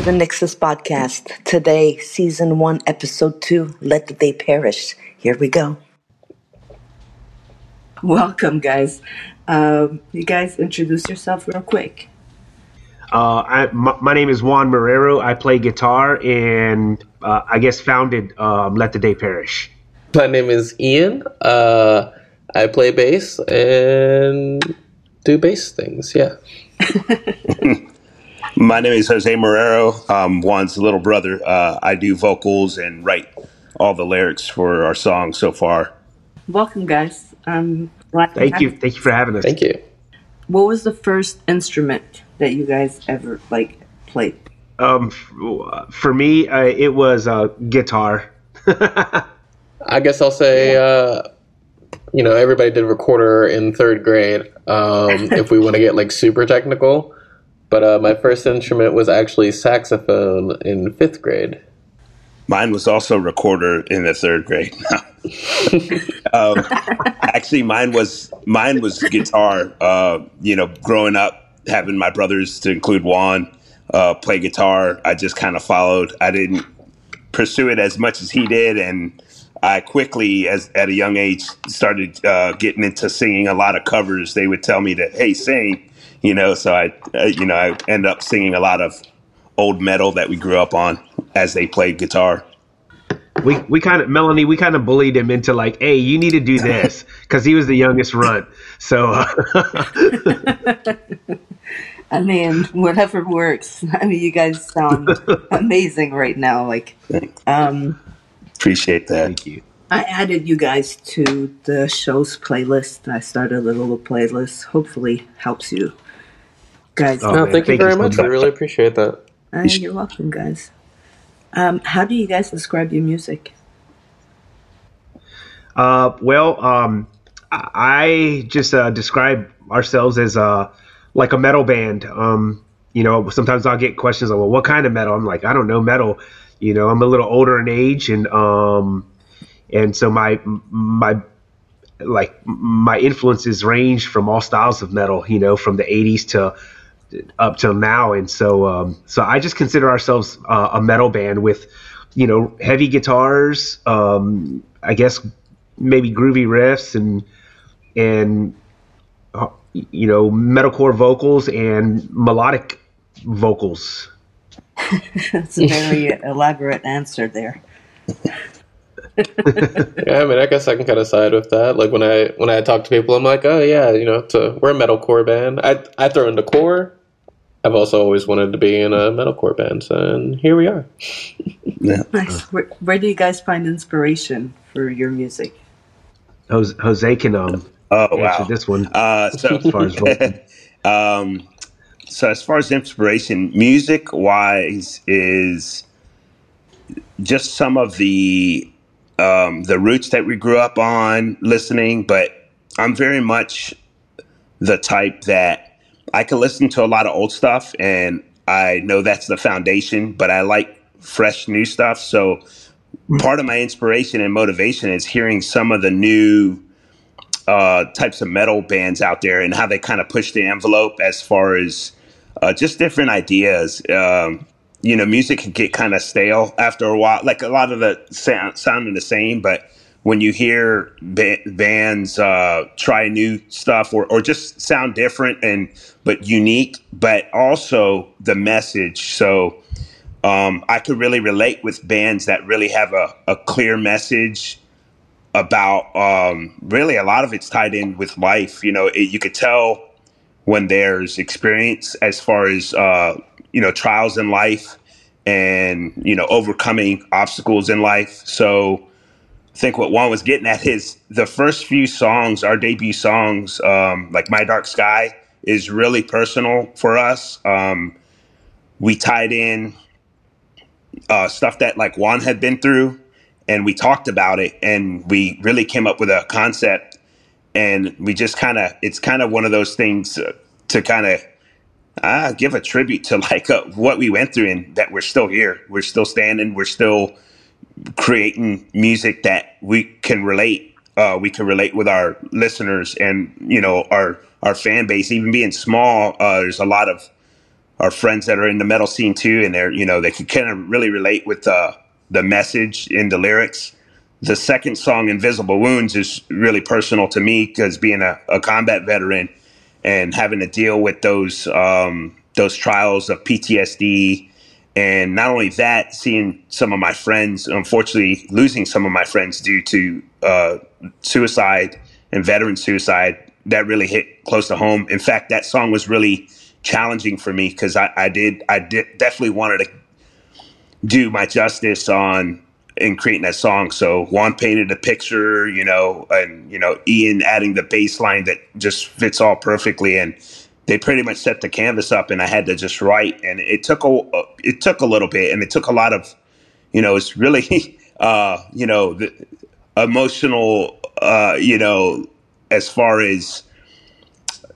Welcome to the Nyxus Podcast. Today, Season 1, Episode 2 Let the Day Perish. Here we go. Welcome, guys. Um, you guys introduce yourself real quick. Uh, I, my, my, name is Juan Marrero. I play guitar and uh, I guess founded um, Let the Day Perish. My name is Ian. Uh, I play bass and do bass things. Yeah. My name is Jose Marrero. I'm Juan's little brother. Uh, I do vocals and write all the lyrics for our song so far. Welcome, guys. Um, Thank you. Thank you for having us. Thank you. What was the first instrument that you guys ever like played? Um, for me, uh, it was uh, guitar. I guess I'll say, uh, you know, everybody did recorder in third grade. Um, if we want to get like super technical, but uh, my first instrument was actually saxophone in fifth grade. Mine was also recorder in the third grade. um, actually, mine was mine was guitar. Uh, you know, growing up, having my brothers, to include Juan, uh, play guitar, I just kind of followed. I didn't pursue it as much as he did, and I quickly, as at a young age, started uh, getting into singing a lot of covers. They would tell me to, "Hey, sing," you know. So I, uh, you know, I end up singing a lot of old metal that we grew up on as they played guitar. We we kind of Melany, we kind of bullied him into like, hey, you need to do this because he was the youngest run. So. Uh, I mean, whatever works. I mean, you guys sound amazing right now. Like, um, appreciate that. Thank you. I added you guys to the show's playlist. I started a little playlist. Hopefully, helps you guys. Oh, no, thank, thank, you very much. I really appreciate that. Uh, you're welcome, guys. Um, how do you guys describe your music? Uh, well, um, I just uh, describe ourselves as uh, like a metal band. Um, you know, sometimes I'll get questions like, "Well, what kind of metal?" I'm like, "I don't know, metal." You know, I'm a little older in age, and um, and so my my like my influences range from all styles of metal you know from the 80s to up till now and so um, so i just consider ourselves uh, a metal band with you know heavy guitars um, i guess maybe groovy riffs and and uh, you know metalcore vocals and melodic vocals that's a very elaborate answer there yeah, I mean, I guess I can kind of side with that. Like when I when I talk to people, I'm like, oh yeah, you know, a, we're a metalcore band. I I throw in the core. I've also always wanted to be in a metalcore band, so, and here we are. yeah. Nice. Where, where, do you guys find inspiration for your music? Jose, Jose can um oh wow this one. Uh, so as far as um, so as far as inspiration, music wise is just some of the um, the roots that we grew up on listening, but I'm very much the type that I can listen to a lot of old stuff and I know that's the foundation, but I like fresh new stuff. So part of my inspiration and motivation is hearing some of the new uh, types of metal bands out there and how they kind of push the envelope as far as uh, just different ideas. Um, you know, music can get kind of stale after a while. Like a lot of the sound sounding the same, but when you hear ba- bands uh, try new stuff or, or just sound different and but unique, but also the message. So um, I could really relate with bands that really have a, a clear message about um, really a lot of it's tied in with life. You know, it, you could tell when there's experience as far as uh, you know trials in life and you know overcoming obstacles in life so i think what juan was getting at is the first few songs our debut songs um, like my dark sky is really personal for us um, we tied in uh, stuff that like juan had been through and we talked about it and we really came up with a concept and we just kind of it's kind of one of those things uh, to kind of uh, give a tribute to like uh, what we went through and that we're still here. We're still standing. We're still creating music that we can relate. Uh, we can relate with our listeners and you know our our fan base. Even being small, uh, there's a lot of our friends that are in the metal scene too, and they're you know they can kind of really relate with the the message in the lyrics. The second song, Invisible Wounds, is really personal to me because being a, a, combat veteran and having to deal with those um, those trials of PTSD, and not only that, seeing some of my friends, unfortunately, losing some of my friends due to uh, suicide and veteran suicide, that really hit close to home. In fact, that song was really challenging for me because I, I did I did definitely wanted to do my justice on in creating that song. So Juan painted a picture, you know, and you know Ian adding the bass line that just fits all perfectly, and they pretty much set the canvas up, and I had to just write, and it took a it took a little bit, and it took a lot of, you know, it's really, uh, you know, the emotional, uh, you know, as far as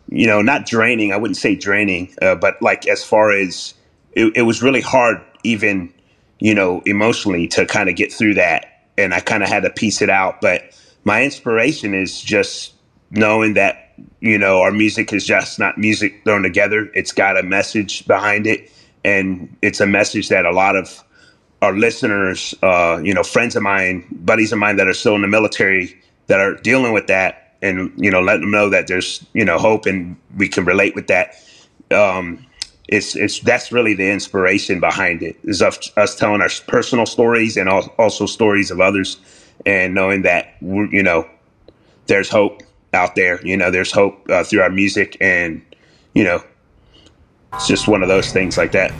you know, not draining. I wouldn't say draining, uh, but like as far as it, it was really hard, even you know, emotionally to kind of get through that. And I kind of had to piece it out. But my inspiration is just knowing that, you know, our music is just not music thrown together. It's got a message behind it. And it's a message that a lot of our listeners, uh, you know, friends of mine, buddies of mine that are still in the military that are dealing with that and, you know, letting them know that there's, you know, hope and we can relate with that. Um, it's it's that's really the inspiration behind it is us, us telling our personal stories and also stories of others and knowing that we're you know there's hope out there. You know there's hope uh, through our music and you know it's just one of those things like that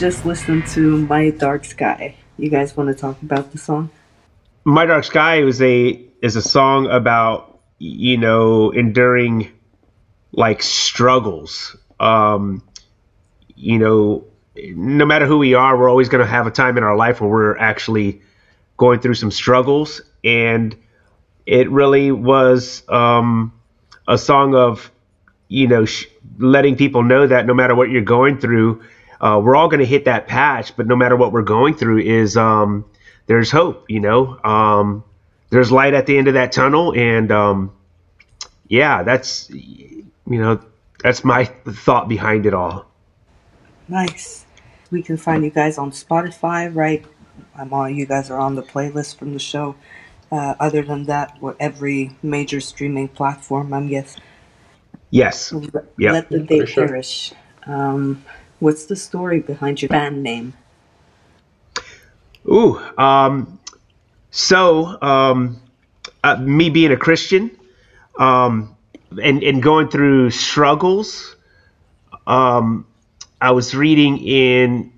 just listened to My Dark Sky. You guys want to talk about the song? My Dark Sky is a is a song about you know enduring like struggles. Um, you know, no matter who we are, we're always going to have a time in our life where we're actually going through some struggles, and it really was um, a song of you know sh- letting people know that no matter what you're going through, uh, we're all going to hit that patch. But no matter what we're going through, is um, there's hope. You know, um, there's light at the end of that tunnel, and um, yeah, that's you know that's my thought behind it all. Nice. We can find you guys on Spotify, right? I'm all you guys are on the playlist from the show. Uh, other than that, what every major streaming platform, I'm guess. Yes. Let, Yep. Let the day sure. perish. Um, what's the story behind your band name? Ooh. Um, so, um, uh, me being a Christian, um, and and going through struggles, um, I was reading in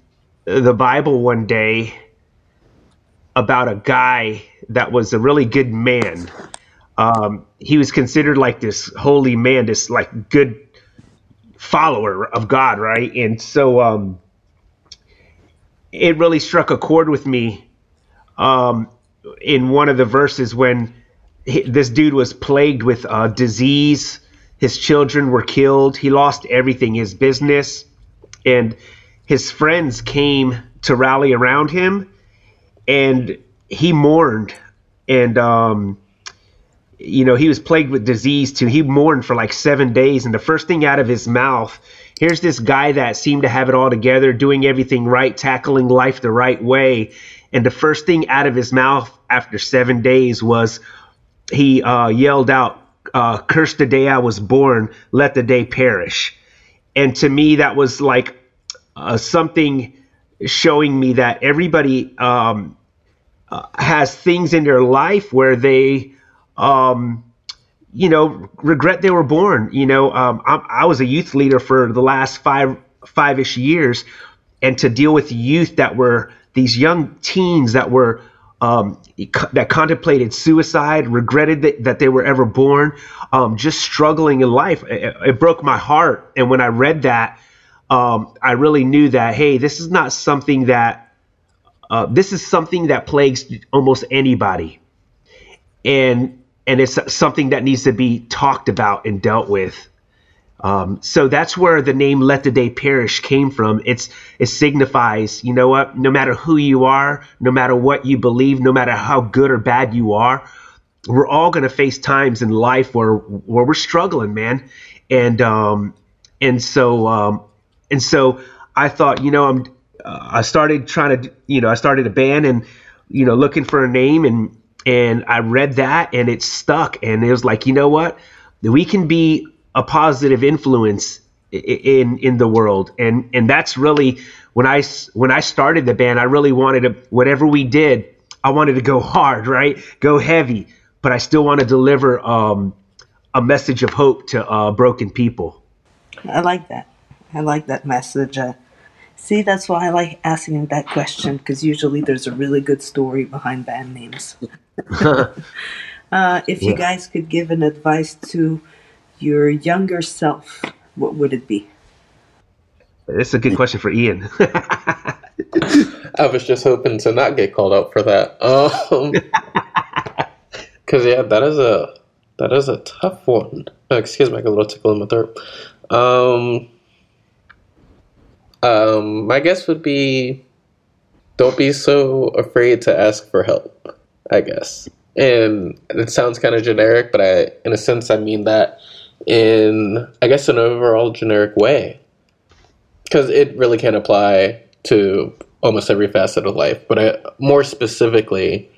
the Bible one day about a guy that was a really good man. Um, he was considered like this holy man, this like good follower of God, right? And so, um, it really struck a chord with me um, in one of the verses when he, this dude was plagued with uh, disease. His children were killed. He lost everything, his business, and his friends came to rally around him, and he mourned. And um, you know, he was plagued with disease too. He mourned for like seven days, and the first thing out of his mouth, here's this guy that seemed to have it all together, doing everything right, tackling life the right way. And the first thing out of his mouth after seven days was he uh, yelled out, uh, Curse the day I was born, let the day perish. And to me, that was like uh, something showing me that everybody um, uh, has things in their life where they um, you know, regret they were born. You know, um, I, I was a youth leader for the last five five ish years, and to deal with youth that were these young teens that were um, that contemplated suicide, regretted that, that they were ever born, um, just struggling in life. It, it broke my heart, and when I read that, um, I really knew that hey, this is not something that uh, this is something that plagues almost anybody, and and it's something that needs to be talked about and dealt with. Um, so that's where the name "Let the Day Perish" came from. It's it signifies, you know what? No matter who you are, no matter what you believe, no matter how good or bad you are, we're all going to face times in life where where we're struggling, man. And um, and so um, and so I thought, you know, I'm uh, I started trying to, you know, I started a band and you know looking for a name and and I read that and it stuck and it was like, you know what? We can be a positive influence in in the world and and that's really when I when I started the band, I really wanted to whatever we did, I wanted to go hard, right? Go heavy, but I still want to deliver um, a message of hope to uh, broken people. I like that. I like that message. Uh, see, that's why I like asking that question because usually there's a really good story behind band names. uh, if you guys could give an advice to your younger self, what would it be? It's a good question for Ian. I was just hoping to not get called out for that. Um, because yeah, that is a that is a tough one. Oh, excuse me, I got a little tickle in my throat. Um, um, my guess would be, don't be so afraid to ask for help. I guess, and it sounds kind of generic, but I, in a sense, I mean that in I guess an overall generic way because it really can apply to almost every facet of life. But I, more specifically,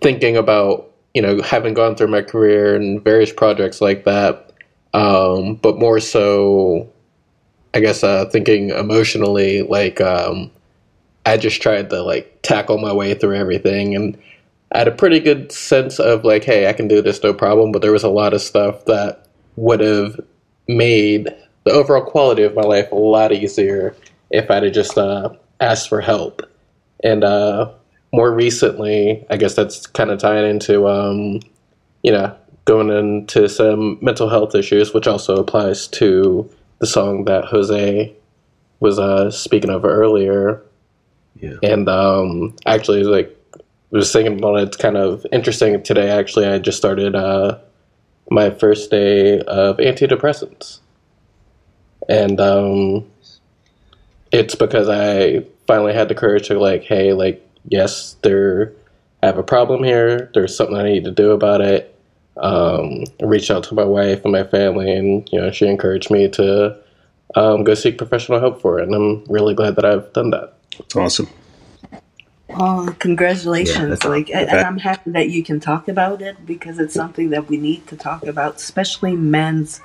thinking about you know having gone through my career and various projects like that, um, but more so, I guess uh, thinking emotionally, like um, I just tried to like tackle my way through everything and. I had a pretty good sense of like, hey, I can do this, no problem. But there was a lot of stuff that would have made the overall quality of my life a lot easier if I'd have just uh, asked for help. And uh, more recently, I guess that's kind of tying into, um, you know, going into some mental health issues, which also applies to the song that Jose was uh, speaking of earlier. Yeah. And um, actually, like, was thinking about it. It's kind of interesting. Today, actually, I just started uh, my first day of antidepressants, and um, it's because I finally had the courage to like, hey, like, yes, there, I have a problem here. There's something I need to do about it. Um, reach out to my wife and my family, and you know, she encouraged me to um, go seek professional help for it, and I'm really glad that I've done that. It's awesome. Oh, congratulations! Yeah, like, and, and I'm happy that you can talk about it because it's something that we need to talk about, especially men's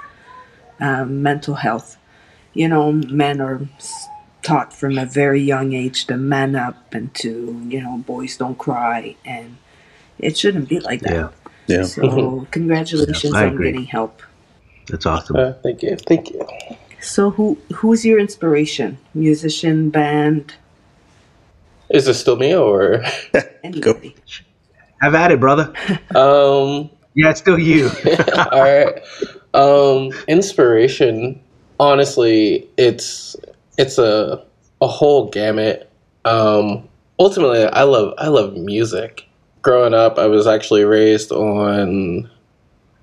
um, mental health. You know, men are taught from a very young age to man up and to, you know, boys don't cry, and it shouldn't be like that. Yeah. Yeah. So, congratulations I on agree. getting help. That's awesome. Uh, thank you, thank you. So, who who's your inspiration? Musician, band, Is this still me or? anybody? Have at it, brother. um, Yeah, it's still you. all right. Um, inspiration. Honestly, it's it's a a whole gamut. Um, ultimately, I love I love music. Growing up, I was actually raised on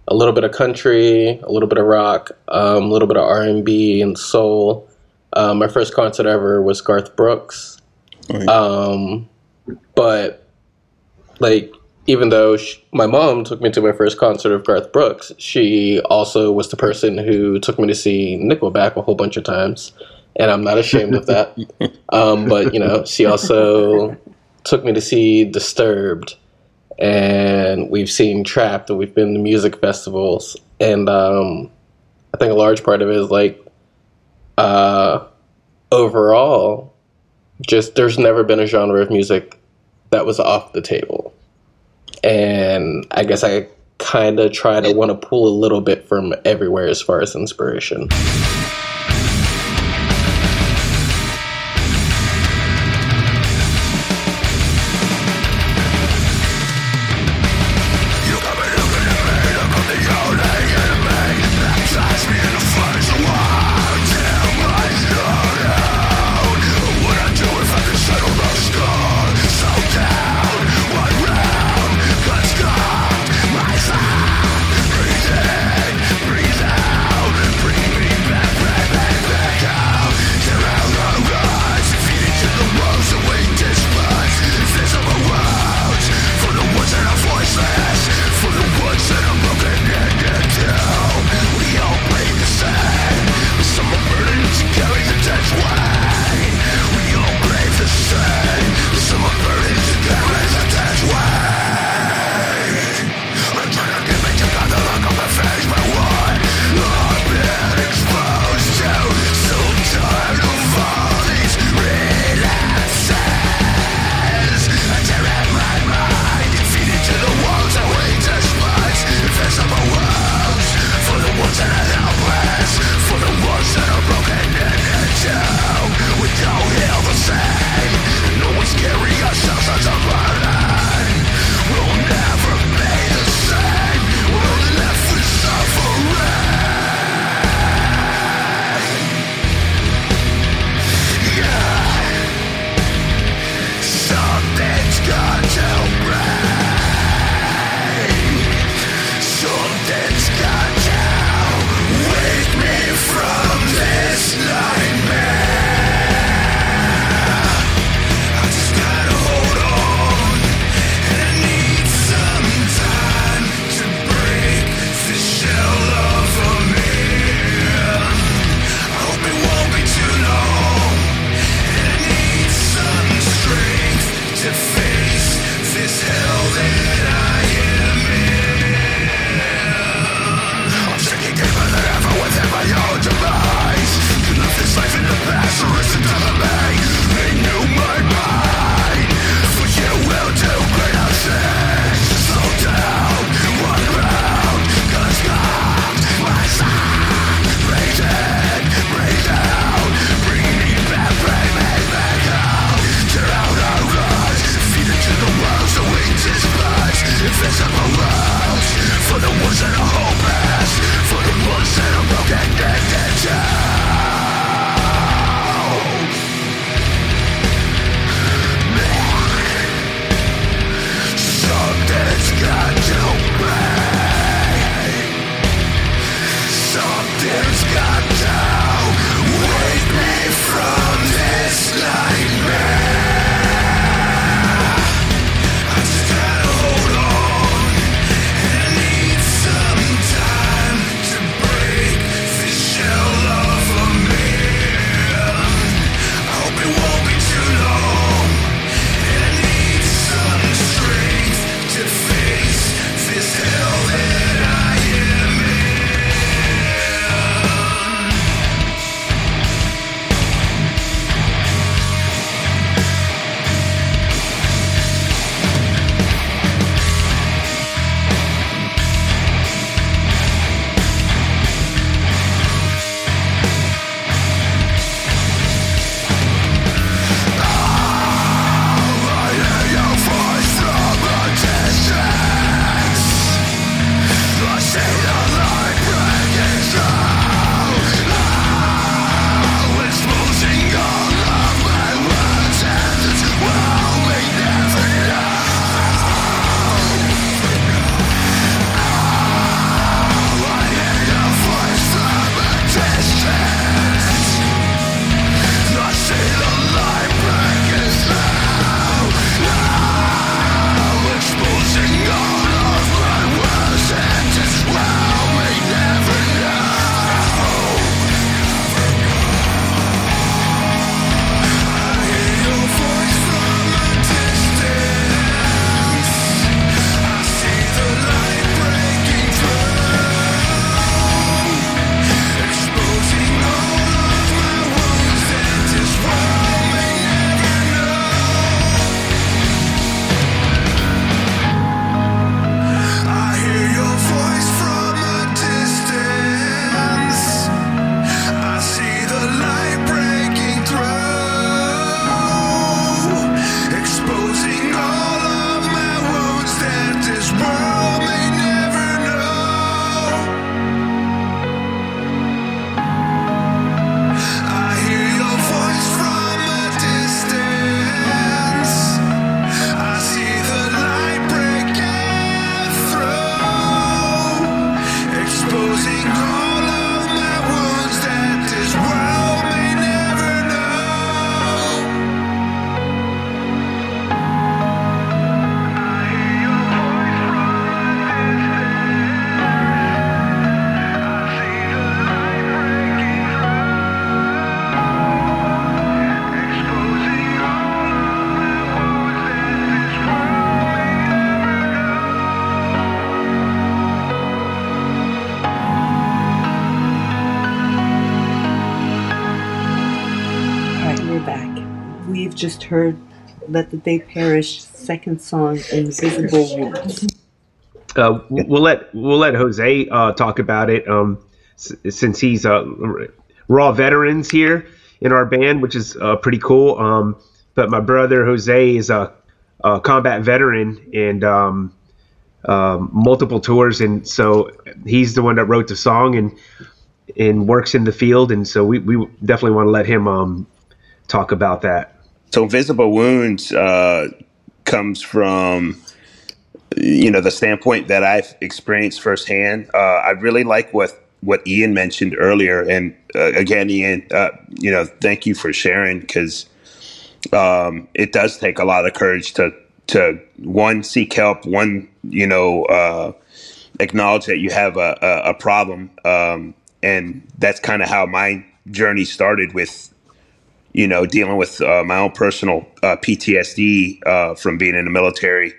a little bit of country, a little bit of rock, um, a little bit of R and B and soul. Um, my first concert ever was Garth Brooks. Right. Um, but like, even though sh my mom took me to my first concert of Garth Brooks, she also was the person who took me to see Nickelback a whole bunch of times, and I'm not ashamed of that. Um, but you know, she also took me to see Disturbed, and we've seen Trapt, and we've been to music festivals, and um, I think a large part of it is like, uh, overall, just there's never been a genre of music that was off the table. And I guess I kind of try to want to pull a little bit from everywhere as far as inspiration. Heard Let the Day Perish, second song, Invisible Wounds. Uh, we'll let we'll let Jose uh, talk about it um, s- since he's uh, raw veterans here in our band, which is uh, pretty cool. Um, but my brother Jose is a, a combat veteran and um, um, multiple tours, and so he's the one that wrote the song and and works in the field, and so we, we definitely want to let him um, talk about that. So invisible wounds uh, comes from you know the standpoint that I've experienced firsthand. Uh, I really like what what Ian mentioned earlier, and uh, again, Ian, uh, you know, thank you for sharing because um, it does take a lot of courage to to one seek help, one you know uh, acknowledge that you have a, a, a problem, um, and that's kind of how my journey started with you know dealing with uh, my own personal uh, PTSD uh, from being in the military,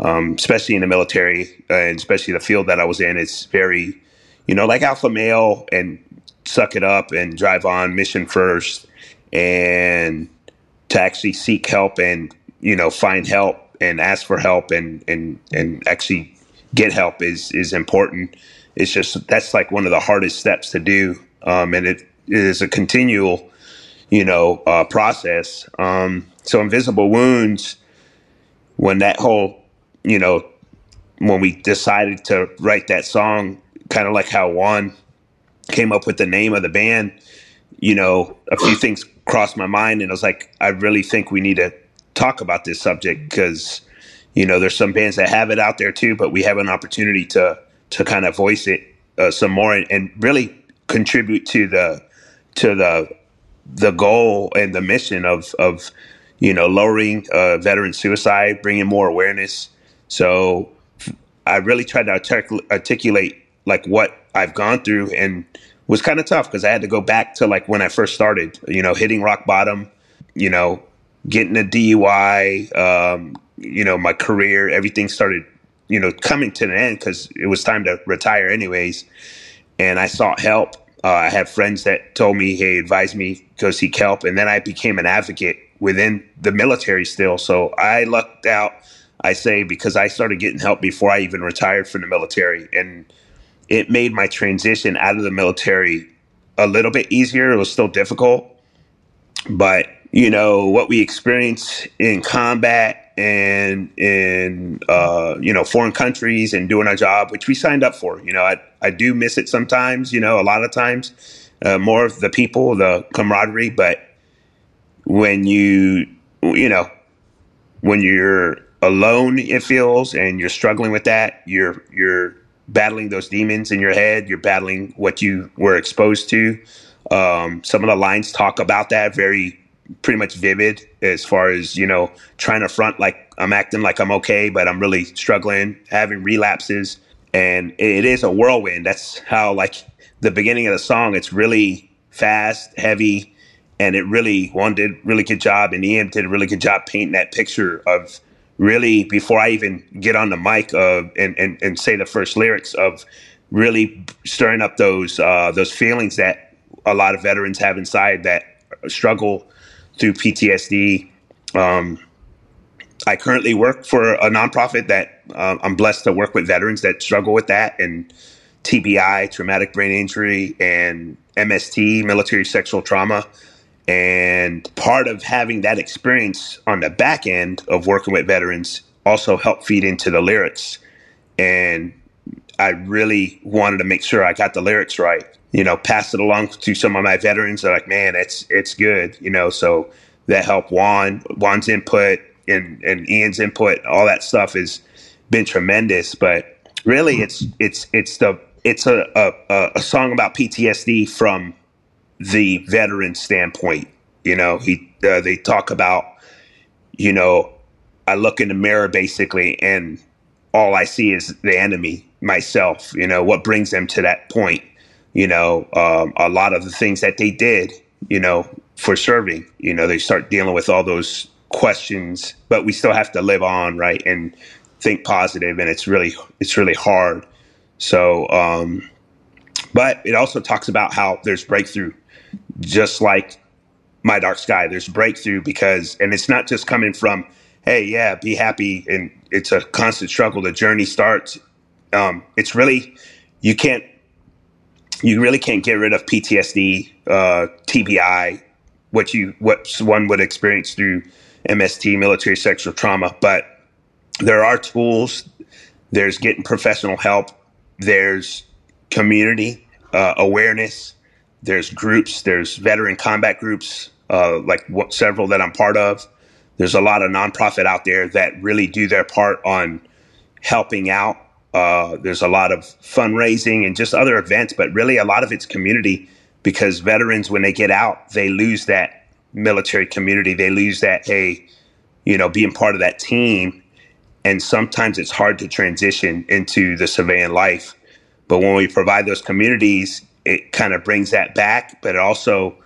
um, especially in the military, and especially the field that I was in. It's very you know like alpha male and suck it up and drive on mission first and to actually seek help and you know find help and ask for help and and and actually get help is is important it's just that's like one of the hardest steps to do um, and it is a continual you know uh, process. Um, so invisible wounds when that whole you know when we decided to write that song kind of like how juan came up with the name of the band you know a few things crossed my mind and I was like, I really think we need to talk about this subject because, you know, there's some bands that have it out there too, but we have an opportunity to to kind of voice it uh, some more and, and, really contribute to the to the the goal and the mission of of you know lowering uh, veteran suicide, bringing more awareness. So I really tried to artic- articulate like what I've gone through and was kind of tough because I had to go back to like when I first started, you know, hitting rock bottom, you know, getting a DUI, um, you know, my career, everything started, you know, coming to an end because it was time to retire anyways. And I sought help. Uh, I had friends that told me, hey, advise me, go seek help. And then I became an advocate within the military still. So I lucked out, I say, because I started getting help before I even retired from the military. And it made my transition out of the military a little bit easier. It was still difficult, but you know what we experience in combat and in uh, you know foreign countries and doing our job, which we signed up for. You know, I I do miss it sometimes. You know, a lot of times, uh, more of the people, the camaraderie, but when you you know when you're alone, it feels, and you're struggling with that. You're you're battling those demons in your head. You're battling what you were exposed to. Um, some of the lines talk about that very pretty much vivid as far as you know trying to front like i'm acting like i'm okay but i'm really struggling having relapses. And it is a whirlwind. That's how like the beginning of the song it's really fast heavy and it really Juan did really good job and ian did a really good job painting that picture of really before I even get on the mic uh, and, and and say the first lyrics of really stirring up those uh, those feelings that a lot of veterans have inside that struggle through PTSD. Um, I currently work for a nonprofit that uh, I'm blessed to work with veterans that struggle with that and TBI, traumatic brain injury, and MST, military sexual trauma. And part of having that experience on the back end of working with veterans also helped feed into the lyrics. And I really wanted to make sure I got the lyrics right. You know, pass it along to some of my veterans. They're like, man, it's it's good. You know, so that helped Juan, Juan's input and, and Ian's input, all that stuff has been tremendous. But really, it's it's it's the it's a, a, a song about PTSD from the veteran standpoint. You know, he uh, they talk about, you know, I look in the mirror basically, and all I see is the enemy, myself. You know, what brings them to that point. You know, um, a lot of the things that they did, you know, for serving. You know, they start dealing with all those questions, but we still have to live on, right, and think positive, and it's really it's really hard. So, um, but it also talks about how there's breakthrough just like My Dark Sky. There's breakthrough because, and it's not just coming from, hey, yeah, be happy, and it's a constant struggle. The journey starts. Um, it's really you can't you really can't get rid of PTSD, uh, TBI, what you what one would experience through MST, military sexual trauma. But there are tools. There's getting professional help. There's community uh, awareness. There's groups. There's veteran combat groups, uh, like what, several that I'm part of. There's a lot of nonprofit out there that really do their part on helping out. Uh, there's a lot of fundraising and just other events, but really a lot of it's community because veterans, when they get out, they lose that military community. They lose that, hey, you know, being part of that team. And sometimes it's hard to transition into the civilian life. But when we provide those communities, it kind of brings that back, but also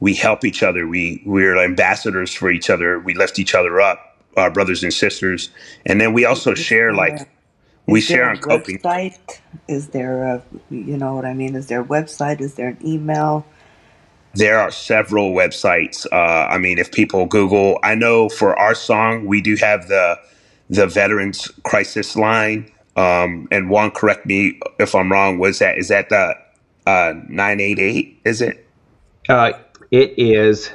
we help each other. We we're ambassadors for each other. We lift each other up, our brothers and sisters, and then we also share like we Is share on a coping. website? Is there a, you know what I mean? Is there a website? Is there an email? There are several websites. Uh, I mean, if people Google, I know for our song, we do have the the Veterans Crisis Line. Um, and one, correct me if I'm wrong. Was that is that the uh, nine eight eight? Is it? Uh, it is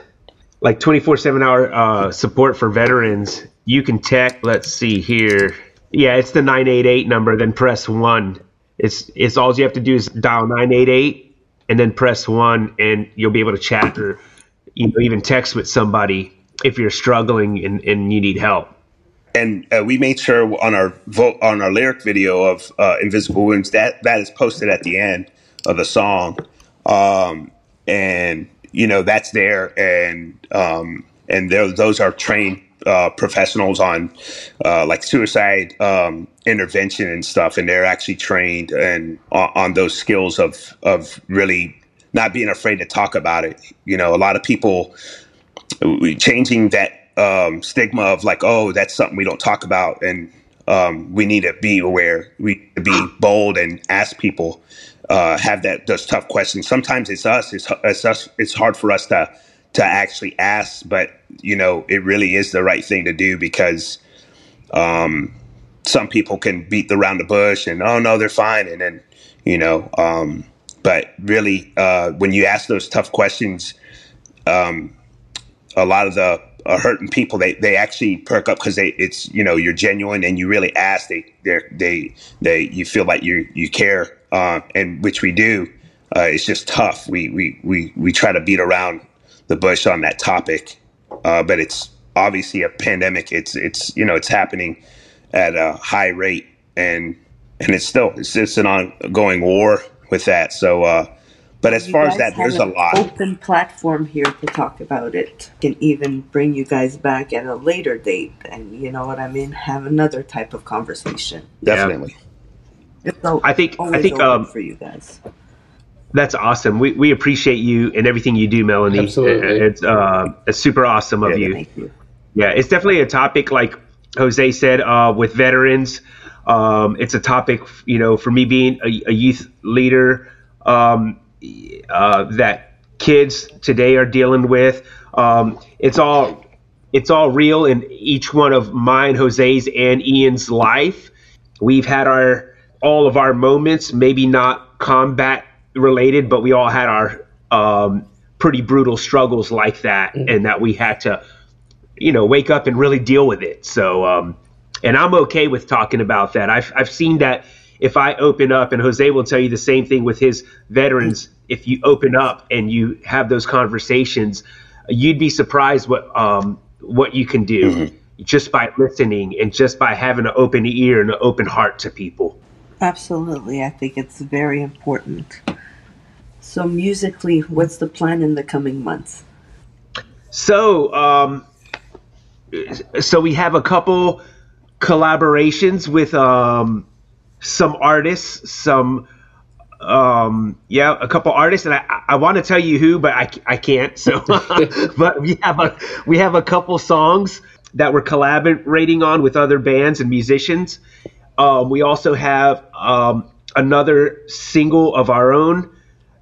like 24 7 hour uh, support for veterans. You can text, let's see here. Yeah, it's the 988 number, then press one. It's, it's all you have to do is dial 988 and then press one, and you'll be able to chat or you know, even text with somebody if you're struggling and, and you need help. and uh, we made sure on our vote on our lyric video of uh, "Invisible Wounds" that that is posted at the end of the song, um, and you know that's there, and um, and those are trained uh, professionals on uh, like suicide um, intervention and stuff, and they're actually trained and on, on those skills of of really not being afraid to talk about it. You know, a lot of people changing that um, stigma of like, oh, that's something we don't talk about, and um, we need to be aware. We need to be bold and ask people, uh, have that those tough questions. Sometimes it's us. It's, it's us. It's hard for us to to actually ask, but you know, it really is the right thing to do because um, some people can beat around the bush and oh no, they're fine, and then you know, um, but really, uh, when you ask those tough questions, um, a lot of the uh, hurting people they, they actually perk up because they it's you know you're genuine and you really ask they they they they you feel like you you care uh, and which we do uh, it's just tough. We, we we we try to beat around the bush on that topic uh, but it's obviously a pandemic it's it's you know it's happening at a high rate and and it's still it's it's an ongoing war with that so uh but as You far as that have there's a lot open platform here to talk about it. Can even bring you guys back at a later date, and you know what I mean. Have another type of conversation. definitely It's al- I think I think um, for you guys. That's awesome. We, we appreciate you and everything you do, Melany. Absolutely. It's uh, it's super awesome of Yeah, you. Thank you. Yeah, it's definitely a topic like Jose said uh, with veterans. Um, it's a topic, you know, for me being a, a youth leader um, uh, that kids today are dealing with. Um, it's all it's all real in each one of mine, Jose's, and Ian's life. We've had our all of our moments, maybe not combat related, but we all had our um, pretty brutal struggles like that, and that we had to you know, wake up and really deal with it. So, um, and I'm okay with talking about that. I've, I've seen that if I open up, and Jose will tell you the same thing with his veterans, if you open up and you have those conversations, you'd be surprised what, um, what you can do just by listening and just by having an open ear and an open heart to people. Absolutely, I think it's very important. So musically, what's the plan in the coming months? So, um, so we have a couple collaborations with um, some artists, some um, yeah, a couple artists, and I, I want to tell you who, but I, I can't. So, but we have a we have a couple songs that we're collaborating on with other bands and musicians. Um, we also have um, another single of our own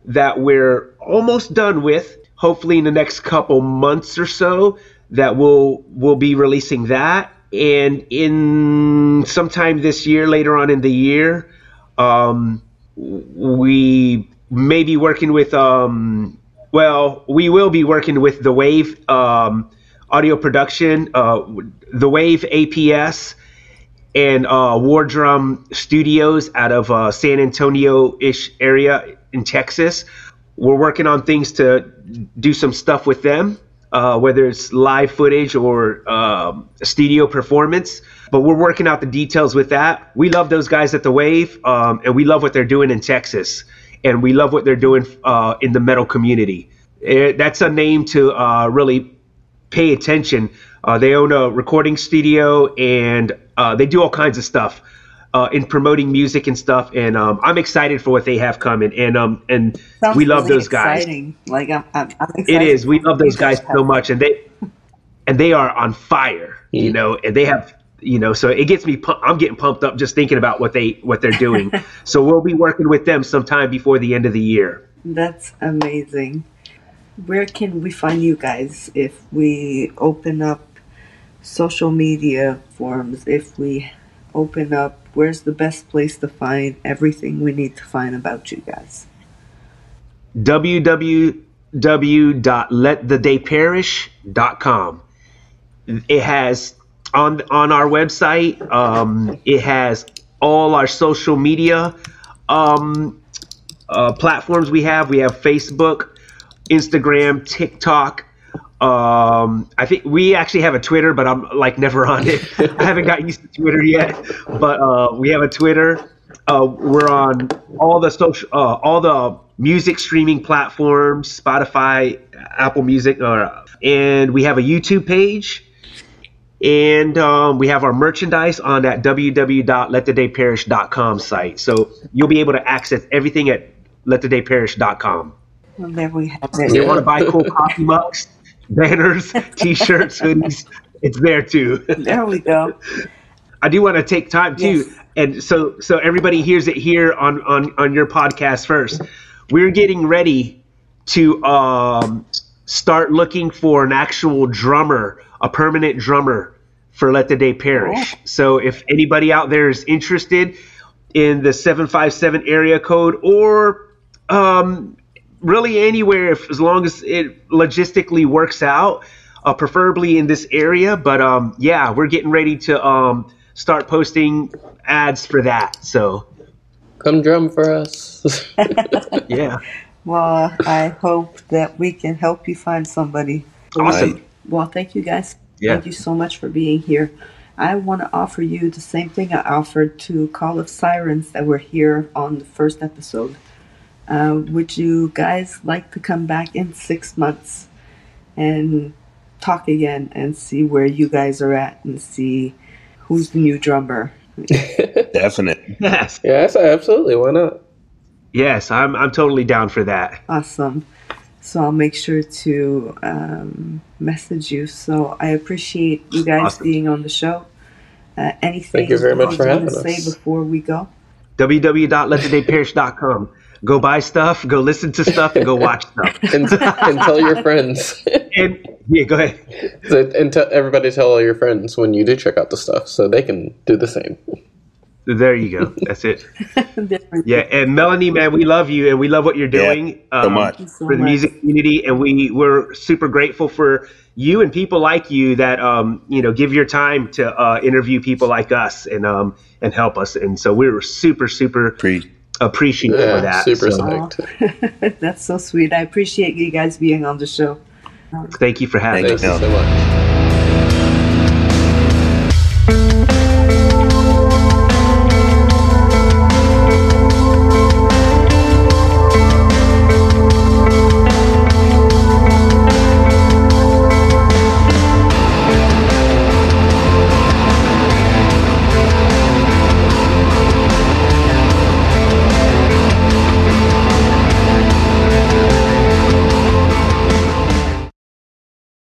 that we're almost done with. hopefully in the next couple months or so that we'll we'll be releasing that and in sometime this year later on in the year um, we may be working with um, well we will be working with the wave um, audio production uh, the wave aps and uh, war drum studios out of uh, san antonio-ish area in texas we're working on things to do some stuff with them, uh, whether it's live footage or um, studio performance. But we're working out the details with that. We love those guys at the Wave, um, and we love what they're doing in Texas, and we love what they're doing uh, in the metal community. It, that's a name to uh, really pay attention. Uh, they own a recording studio, and uh, they do all kinds of stuff uh, in promoting music and stuff. And um, I'm excited for what they have coming. And um, and Sounds we love really those guys. exciting. Like I'm, I'm, I'm It excited is. We love those guys so much, and they and they are on fire. You Mm. know, and they have you know, so it gets me. pu- I'm getting pumped up just thinking about what they what they're doing. so we'll be working with them sometime before the end of the year. That's amazing. Where can we find you guys if we open up social media forums? If we open up, where's the best place to find everything we need to find about you guys? www.letthedayperish.com. It has on on our website. Um, it has all our social media um, uh, platforms we have. We have Facebook, Instagram, TikTok. Um, I think we actually have a Twitter, but I'm like never on it. I haven't got used to Twitter yet, but uh, we have a Twitter. Uh, we're on all the social, uh, all the music streaming platforms, Spotify, Apple Music, uh, and we have a YouTube page. And um, we have our merchandise on that www.letthedayperish.com site. So you'll be able to access everything at letthedayperish.com. Well, there we have If you want to buy cool coffee mugs, banners, t-shirts, hoodies, it's there too. There we go. I do want to take time too, Yes. and so so everybody hears it here on on on your podcast first. We're getting ready to um, start looking for an actual drummer, a permanent drummer for Let the Day Perish. Oh. So if anybody out there is interested in the seven five seven area code or um, really anywhere, if as long as it logistically works out, uh, preferably in this area. But um, yeah, we're getting ready to um, start posting ads for that. So Come drum for us. yeah, Well, I hope that we can help you find somebody. awesome. Well, thank you guys. Yeah. Thank you so much for being here. I want to offer you the same thing I offered to Call of Sirens that were here on the first episode. Uh, would you guys like to come back in six months and talk again and see where you guys are at and see who's the new drummer? Definite. Yes, yes, absolutely. Why not? yes, I'm I'm totally down for that. Awesome. So I'll make sure to um, message you. So I appreciate you guys Awesome. being on the show. Uh, anything Thank you very much for having wanna say us. before we go? www.letthedayperish.com. Go buy stuff, go listen to stuff, and go watch stuff. And, and tell your friends. And yeah, go ahead. So- and tell everybody tell all your friends when you do check out the stuff so they can do the same. There you go. That's it. Yeah, and Melany, man, we love you and we love what you're Yeah, doing so um, much. you so for the much. music community, and we we're super grateful for you and people like you that um you know give your time to uh, interview people like us and um and help us, and so we were super super Pre. Appreciative of Yeah, that. super So, psyched. That's so sweet. I appreciate you guys being on the show. thank you for having Thank us. Thank you you. so much.